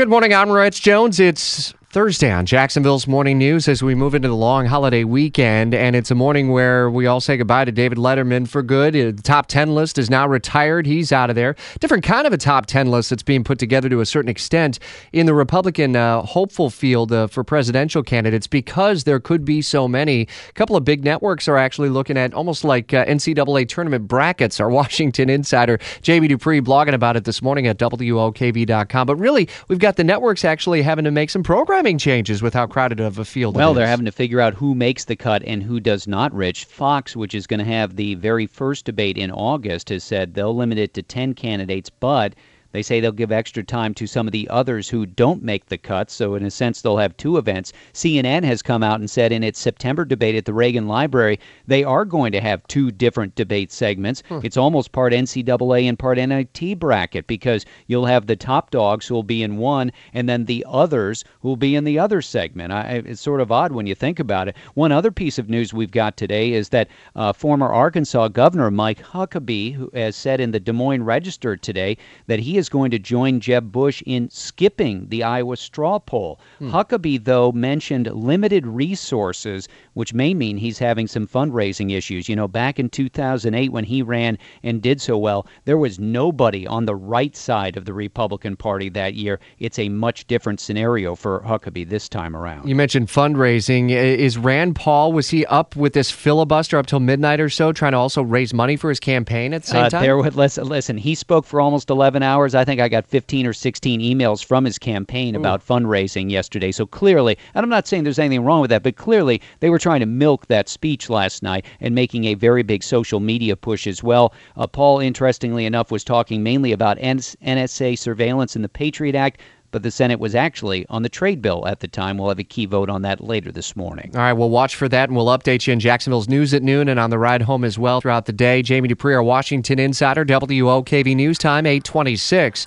Good morning, I'm Rich Jones. It's Thursday on Jacksonville's Morning News as we move into the long holiday weekend. And it's a morning where we all say goodbye to David Letterman for good. Uh, the top 10 list is now retired. He's out of there. Different kind of a top 10 list that's being put together to a certain extent in the Republican uh, hopeful field uh, for presidential candidates because there could be so many. A couple of big networks are actually looking at almost like uh, NCAA tournament brackets. Our Washington insider, Jamie Dupree, blogging about it this morning at WOKV.com. But really, we've got the networks actually having to make some programs programming changes with how crowded of a field well, they're having to figure out who makes the cut and who does not, Rich. Fox, which is going to have the very first debate in August, has said they'll limit it to 10 candidates, but they say they'll give extra time to some of the others who don't make the cut, so in a sense, they'll have two events. CNN has come out and said in its September debate at the Reagan Library, they are going to have two different debate segments. Hmm. It's almost part NCAA and part NIT bracket because you'll have the top dogs who will be in one, and then the others who will be in the other segment. I, it's sort of odd when you think about it. One other piece of news we've got today is that uh, former Arkansas Governor Mike Huckabee, who has said in the Des Moines Register today that he is going to join Jeb Bush in skipping the Iowa straw poll. Hmm. Huckabee, though, mentioned limited resources, which may mean he's having some fundraising issues. You know, back in 2008 when he ran and did so well, there was nobody on the right side of the Republican Party that year. It's a much different scenario for Huckabee this time around. You mentioned fundraising. Is Rand Paul, was he up with this filibuster up till midnight or so, trying to also raise money for his campaign at the same uh, time? There, listen, listen, he spoke for almost 11 hours. I think I got 15 or 16 emails from his campaign Ooh. about fundraising yesterday. So clearly, and I'm not saying there's anything wrong with that, but clearly they were trying to milk that speech last night and making a very big social media push as well. Uh, Paul, interestingly enough, was talking mainly about NSA surveillance and the Patriot Act but the Senate was actually on the trade bill at the time. We'll have a key vote on that later this morning. All right, we'll watch for that and we'll update you in Jacksonville's news at noon and on the ride home as well throughout the day. Jamie Dupree, our Washington insider, WOKV News Time, 826.